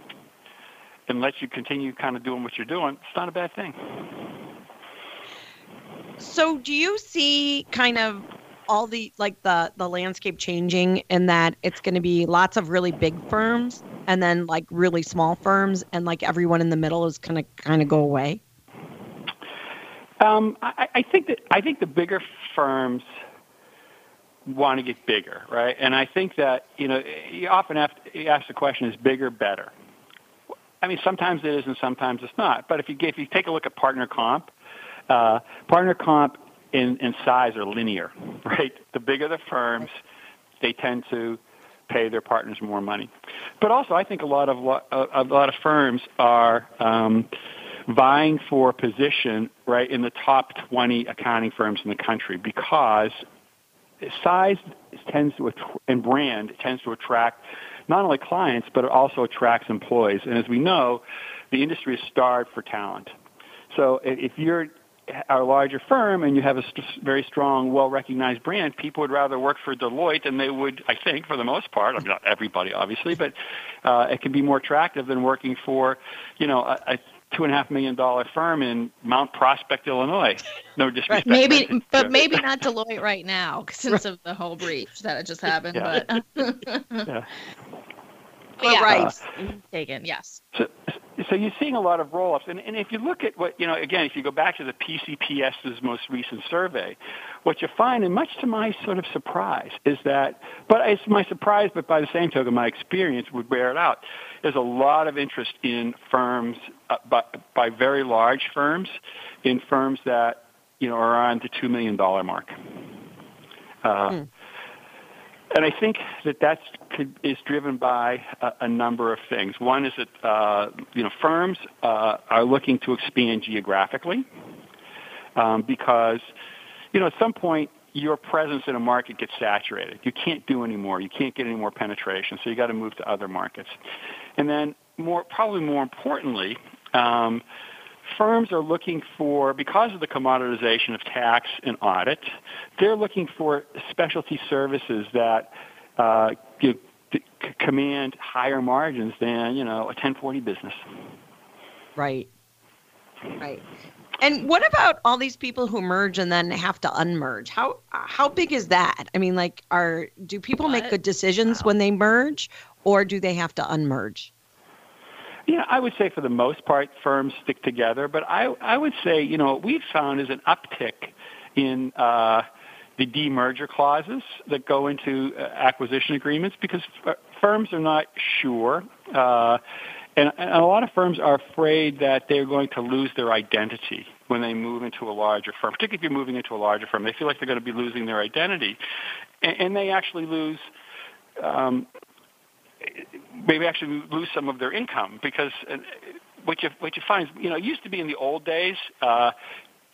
and lets you continue kind of doing what you're doing it's not a bad thing. So do you see kind of all the like the the landscape changing in that it's going to be lots of really big firms and then like really small firms and like everyone in the middle is going to kind of go away um, I, I think that I think the bigger firms want to get bigger, right? And I think that you know you often have to ask the question: Is bigger better? I mean, sometimes it is, and sometimes it's not. But if you if you take a look at partner comp, uh, partner comp in, in size are linear, right? The bigger the firms, they tend to pay their partners more money. But also, I think a lot of a lot of firms are. Um, vying for a position right in the top 20 accounting firms in the country because size tends to and brand tends to attract not only clients but it also attracts employees and as we know the industry is starved for talent so if you're a larger firm and you have a very strong, well-recognized brand, people would rather work for Deloitte than they would, I think, for the most part. I mean, not everybody, obviously, but uh, it can be more attractive than working for, you know, a, a two and a half million dollar firm in Mount Prospect, Illinois. No disrespect. Right. Maybe, but maybe not Deloitte right now since right. of the whole breach that just happened. Yeah. But yeah. yeah. right, uh, taken. Yes. So, so you're seeing a lot of roll-ups. And, and if you look at what, you know, again, if you go back to the PCPS's most recent survey, what you find, and much to my sort of surprise, is that, but it's my surprise, but by the same token, my experience would bear it out. There's a lot of interest in firms, uh, by, by very large firms, in firms that, you know, are on the $2 million mark. Uh, hmm and I think that that is driven by a, a, number of things. One is that uh, you know firms uh, are looking to expand geographically um, because you know at some point your presence in a market gets saturated. You can't do any more. You can't get any more penetration, so you got to move to other markets. And then more probably more importantly. Um, firms are looking for, because of the commoditization of tax and audit, they're looking for specialty services that uh, you, command higher margins than you know a 1040 business. Right. Right. And what about all these people who merge and then have to unmerge? How how big is that? I mean, like, are do people make good decisions when they merge, or do they have to unmerge? Yeah, I would say for the most part, firms stick together. But I, I would say, you know, what we've found is an uptick in uh, the demerger clauses that go into uh, acquisition agreements because f- firms are not sure. Uh, and, and a lot of firms are afraid that they're going to lose their identity when they move into a larger firm, particularly if you're moving into a larger firm. They feel like they're going to be losing their identity. And, and they actually lose um, maybe actually lose some of their income because uh, what you what you find is you know it used to be in the old days uh,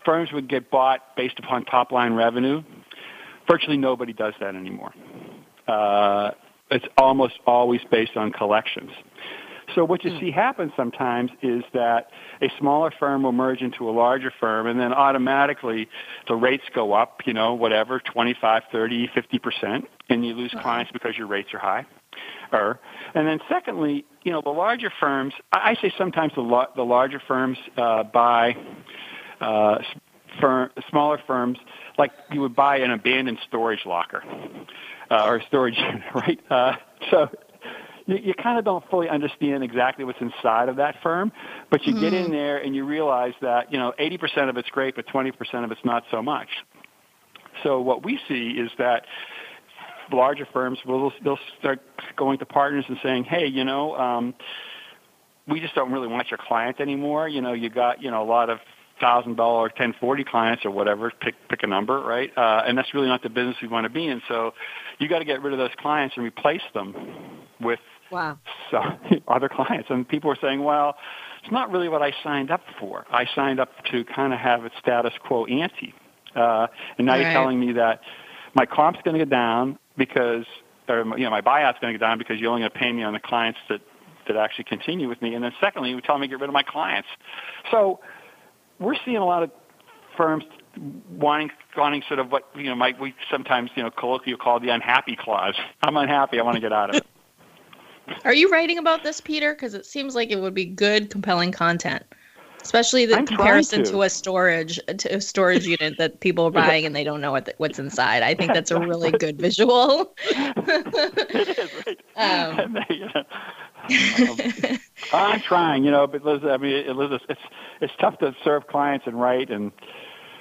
firms would get bought based upon top line revenue. Virtually nobody does that anymore. Uh, it's almost always based on collections. So what you hmm. see happen sometimes is that a smaller firm will merge into a larger firm and then automatically the rates go up, you know, whatever, 25, 30, 50%, and you lose clients because your rates are high. Or, and then secondly, you know, the larger firms, I say sometimes the, la- the larger firms uh, buy uh, firm, smaller firms, like you would buy an abandoned storage locker uh, or a storage unit, right? Uh, so you, you kind of don't fully understand exactly what's inside of that firm, but you mm-hmm. get in mm-hmm. there and you realize that, you know, 80% of it's great, but 20% of it's not so much. So what we see is that larger firms will they'll start going to partners and saying, hey, you know, um, we just don't really want your client anymore. You know, you got you know a lot of thousand dollar ten forty clients or whatever. Pick pick a number, right? Uh, and that's really not the business we want to be in. So you got to get rid of those clients and replace them with wow. so, other clients. And people are saying, well, it's not really what I signed up for. I signed up to kind of have it status quo ante. Uh, and now right. you're telling me that my comp's going to go down because, or you know, my buyout's going to go down because you're only going to pay me on the clients that that actually continue with me. And then secondly, you tell me to get rid of my clients. So we're seeing a lot of firms wanting wanting sort of what you know might we sometimes you know colloquially call the unhappy clause. I'm unhappy. I want to get out of it. Are you writing about this, Peter? Because it seems like it would be good, compelling content especially the I'm comparison to. to. a storage to a storage unit that people are buying and they don't know what the, what's inside. I think that's a really good visual. it is, right? Um, um, I'm trying, you know, but Liz, I mean, Elizabeth, it's it's tough to serve clients and write and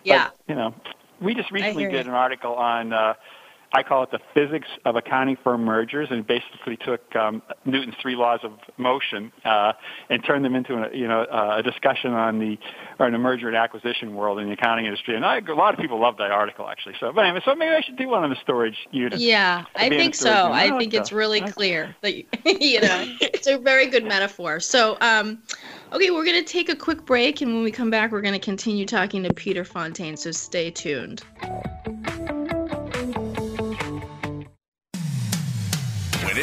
yeah, but, you know, we just recently did an article on. Uh, I call it the physics of accounting firm mergers, and basically took um, Newton's three laws of motion uh, and turned them into a, you know a discussion on the or in the merger and acquisition world in the accounting industry. And I, a lot of people love that article actually. So, but anyway, so maybe I should do one on the storage unit. Yeah, I think so. I, I think it's really clear that you know it's a very good metaphor. So, um, okay, we're gonna take a quick break, and when we come back, we're gonna continue talking to Peter Fontaine. So stay tuned.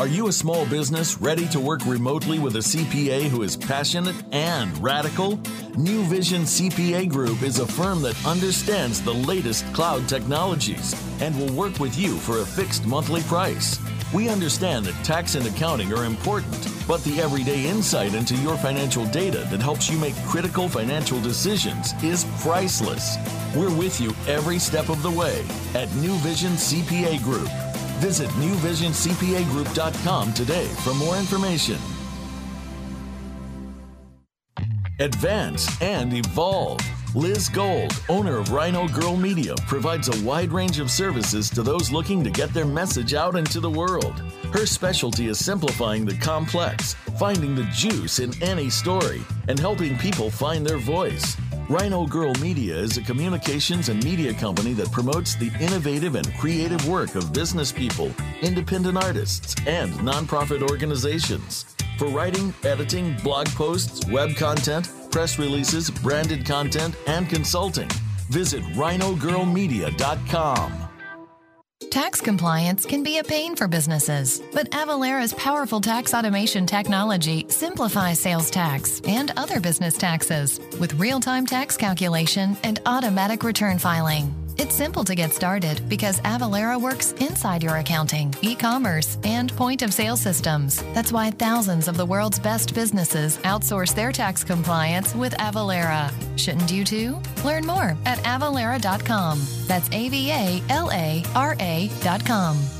Are you a small business ready to work remotely with a CPA who is passionate and radical? New Vision CPA Group is a firm that understands the latest cloud technologies and will work with you for a fixed monthly price. We understand that tax and accounting are important, but the everyday insight into your financial data that helps you make critical financial decisions is priceless. We're with you every step of the way at New Vision CPA Group. Visit newvisioncpagroup.com today for more information. Advance and evolve. Liz Gold, owner of Rhino Girl Media, provides a wide range of services to those looking to get their message out into the world. Her specialty is simplifying the complex, finding the juice in any story, and helping people find their voice. Rhino Girl Media is a communications and media company that promotes the innovative and creative work of business people, independent artists, and nonprofit organizations. For writing, editing, blog posts, web content, press releases, branded content, and consulting, visit rhinogirlmedia.com. Tax compliance can be a pain for businesses, but Avalara's powerful tax automation technology simplifies sales tax and other business taxes with real time tax calculation and automatic return filing. It's simple to get started because Avalara works inside your accounting, e commerce, and point of sale systems. That's why thousands of the world's best businesses outsource their tax compliance with Avalara. Shouldn't you too? Learn more at avalara.com. That's A V A L A R A.com.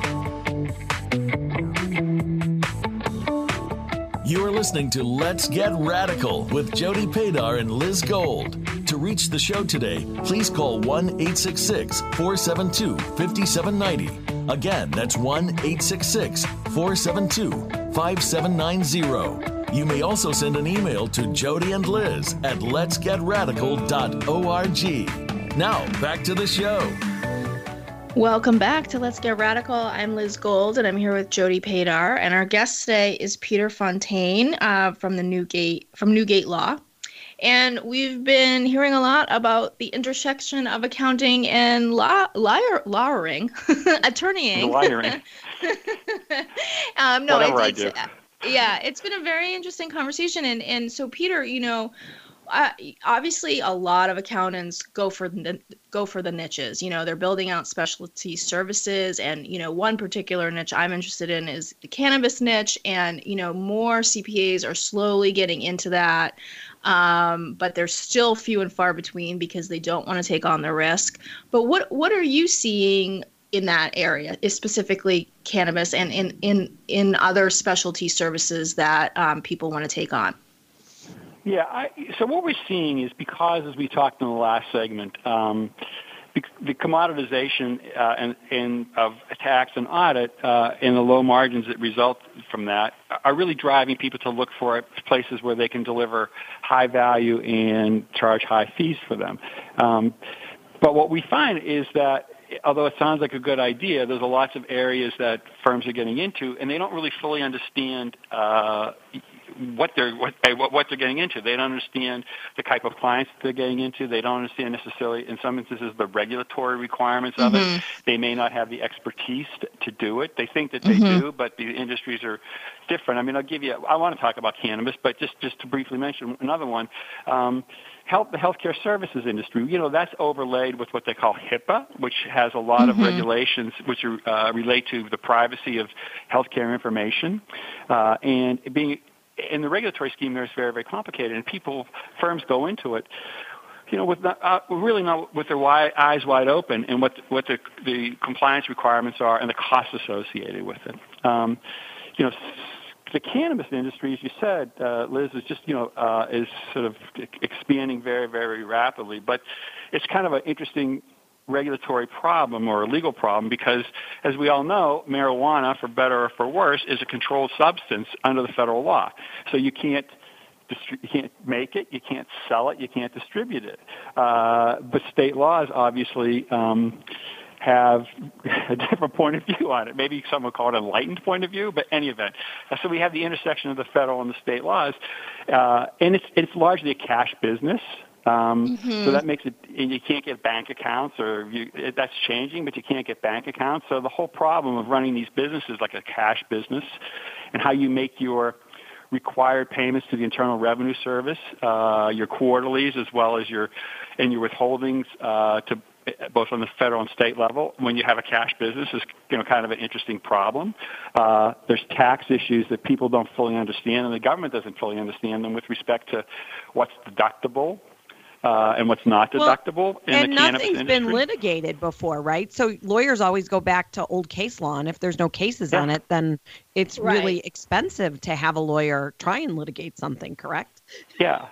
You are listening to Let's Get Radical with Jody Padar and Liz Gold. To reach the show today, please call 1 866 472 5790. Again, that's 1 866 472 5790. You may also send an email to Jody and Liz at letsgetradical.org. Now, back to the show. Welcome back to Let's Get Radical. I'm Liz Gold, and I'm here with Jody Padar, and our guest today is Peter Fontaine uh, from the Newgate from Newgate Law. And we've been hearing a lot about the intersection of accounting and law, liar, lawering, attorneying. Liaring. um, no, Whatever it's, I it's, yeah, it's been a very interesting conversation. And, and so, Peter, you know, obviously a lot of accountants go for the go for the niches you know they're building out specialty services and you know one particular niche i'm interested in is the cannabis niche and you know more cpas are slowly getting into that um, but they're still few and far between because they don't want to take on the risk. But what what are you seeing in that area specifically cannabis and in in in other specialty services that um, people want to take on Yeah. I, so what we're seeing is because, as we talked in the last segment, um, the, commoditization uh, and, and of tax and audit uh, and the low margins that result from that are really driving people to look for places where they can deliver high value and charge high fees for them. Um, but what we find is that although it sounds like a good idea, there's a lots of areas that firms are getting into, and they don't really fully understand uh, what they're what, what they're getting into. They don't understand the type of clients they're getting into. They don't understand necessarily, in some instances, the regulatory requirements of Mm-hmm. it. They may not have the expertise to, do it. They think that they Mm-hmm. do, but the industries are different. I mean, I'll give you. I want to talk about cannabis, but just just to briefly mention another one. Um, health, the healthcare services industry, you know, that's overlaid with what they call HIPAA, which has a lot of regulations which are, uh, relate to the privacy of healthcare information, uh, and being in the regulatory scheme there is very, very complicated, and people, firms go into it, you know, with not, uh, really not with their wide, eyes wide open, and what what the the compliance requirements are and the costs associated with it. Um, you know, the cannabis industry, as you said, uh, Liz, is just you know uh, is sort of expanding very, very rapidly, but it's kind of an interesting regulatory problem or a legal problem because, as we all know, marijuana, for better or for worse, is a controlled substance under the federal law. So you can't you can't make it, you can't sell it, you can't distribute it. Uh, but state laws obviously um, have a different point of view on it. Maybe some would call it an enlightened point of view, but any event. Uh, so we have the intersection of the federal and the state laws, uh, and it's it's largely a cash business. Um, So that makes it, you can't get bank accounts, or you, it, that's changing, but you can't get bank accounts. So the whole problem of running these businesses like a cash business, and how you make your required payments to the Internal Revenue Service, uh, your quarterlies as well as your and your withholdings uh, to both on the federal and state level when you have a cash business is you know kind of an interesting problem. Uh, there's tax issues that people don't fully understand, and the government doesn't fully understand them with respect to what's deductible uh, and what's not deductible well, in and the cannabis industry. And nothing's been litigated before, right? So lawyers always go back to old case law, and if there's no cases yeah. on it, then it's right. really expensive to have a lawyer try and litigate something. Correct? Yeah,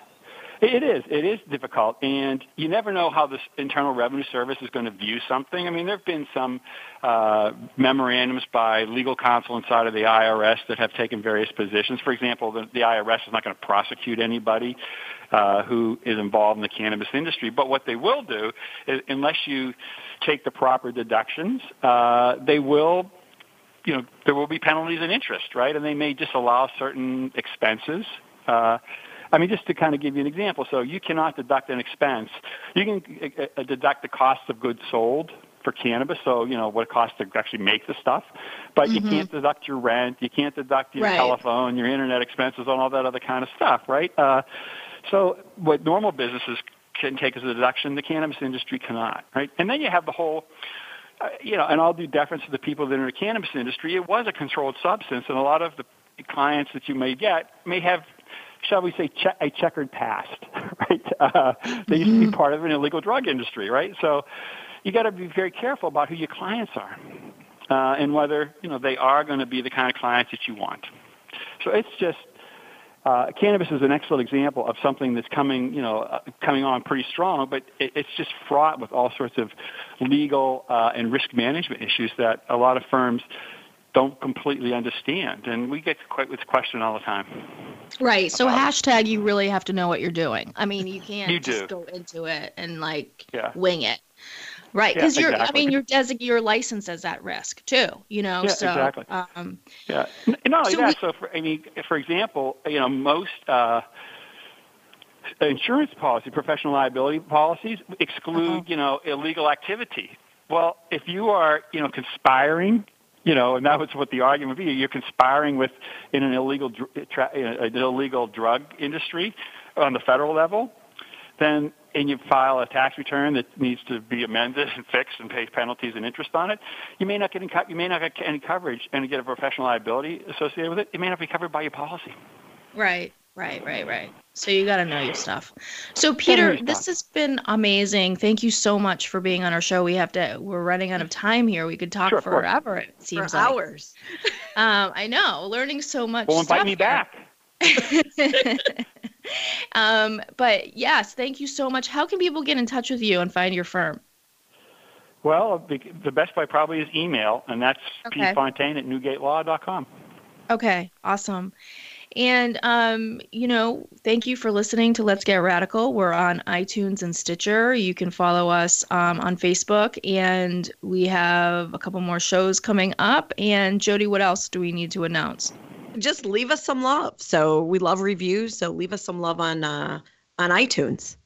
it is. It is difficult, and you never know how the Internal Revenue Service is going to view something. I mean, there have been some uh, memorandums by legal counsel inside of the IRS that have taken various positions. For example, the, the IRS is not going to prosecute anybody uh, who is involved in the cannabis industry, but what they will do is, unless you take the proper deductions, uh, they will you know, there will be penalties and interest, right? And they may disallow certain expenses. Uh, I mean, just to kind of give you an example, so you cannot deduct an expense. You can uh, uh, deduct the cost of goods sold for cannabis, so you know what it costs to actually make the stuff, but mm-hmm. you can't deduct your rent, you can't deduct your right. telephone, your internet expenses, and all that other kind of stuff, right? Uh, so what normal businesses can take as a deduction, the cannabis industry cannot, right? And then you have the whole uh, you know, and I'll do deference to the people that are in the cannabis industry. It was a controlled substance, and a lot of the clients that you may get may have shall we say, che- a checkered past, right? Uh, they used to be mm-hmm. part of an illegal drug industry, right? So you got to be very careful about who your clients are uh, and whether you know they are going to be the kind of clients that you want. So it's just uh, cannabis is an excellent example of something that's coming, you know, uh, coming on pretty strong, but it, it's just fraught with all sorts of legal uh, and risk management issues that a lot of firms don't completely understand. And we get quite this question all the time. Right. So hashtag you really have to know what you're doing. I mean, you can't you just go into it and like yeah. wing it. Right, because yeah, you're. Exactly. I mean, your your license is at risk too. You know. Yeah, so, exactly. Um, yeah. Only so that. We, so, for, I mean, for example, you know, most uh, insurance policy, professional liability policies exclude, uh-huh. you know, illegal activity. Well, if you are, you know, conspiring you know, and that was what the argument would be. You're conspiring with in an illegal tra- an illegal drug industry on the federal level, then and you file a tax return that needs to be amended and fixed and pay penalties and interest on it, you may not get any, you may not get any coverage and get a professional liability associated with it. It may not be covered by your policy. Right. Right, right, right. So you got to know your stuff. So Peter, this has been amazing. Thank you so much for being on our show. We have to. We're running out of time here. We could talk sure, forever. It seems for like. hours. Um, I know. Learning so much. Well, invite me here. back. um, but yes, thank you so much. How can people get in touch with you and find your firm? Well, the, the best way probably is email, and that's okay. pfontaine at newgatelaw.com. Okay, awesome. And, um, you know, thank you for listening to Let's Get Radical. We're on iTunes and Stitcher. You can follow us um, on Facebook, and we have a couple more shows coming up. And, Jody, what else do we need to announce? Just leave us some love. So we love reviews. So leave us some love on uh, on iTunes.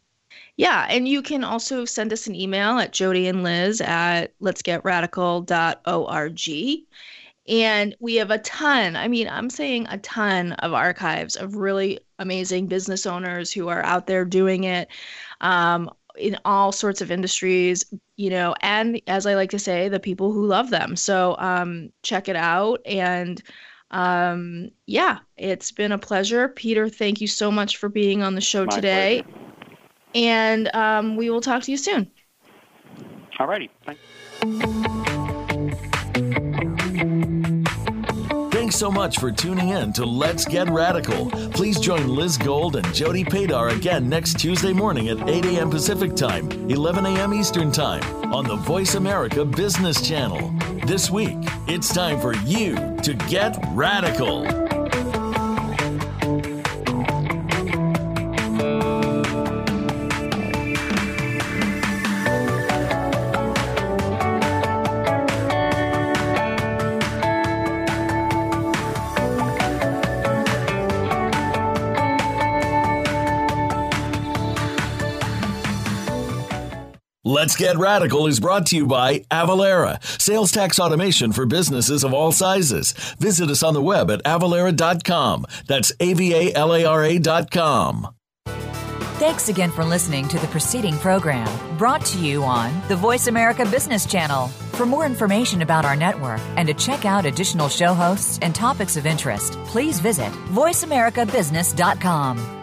Yeah, and you can also send us an email at Jody and Liz at let'sgetradical.org. And we have a ton, I mean, I'm saying a ton of archives of really amazing business owners who are out there doing it um, in all sorts of industries, you know, and as I like to say, the people who love them. So um, check it out. And um, yeah, it's been a pleasure. Peter, thank you so much for being on the show My today. Pleasure. And um, we will talk to you soon. All righty. Thanks. So much for tuning in to Let's Get Radical. Please join Liz Gold and Jody Padar again next Tuesday morning at 8 a.m. Pacific Time, 11 a.m. Eastern Time on the Voice America Business Channel. This week, it's time for you to get radical. Let's Get Radical is brought to you by Avalara, sales tax automation for businesses of all sizes. Visit us on the web at avalara.com. That's A V A L A R A.com. Thanks again for listening to the preceding program brought to you on the Voice America Business Channel. For more information about our network and to check out additional show hosts and topics of interest, please visit voiceamericabusiness.com.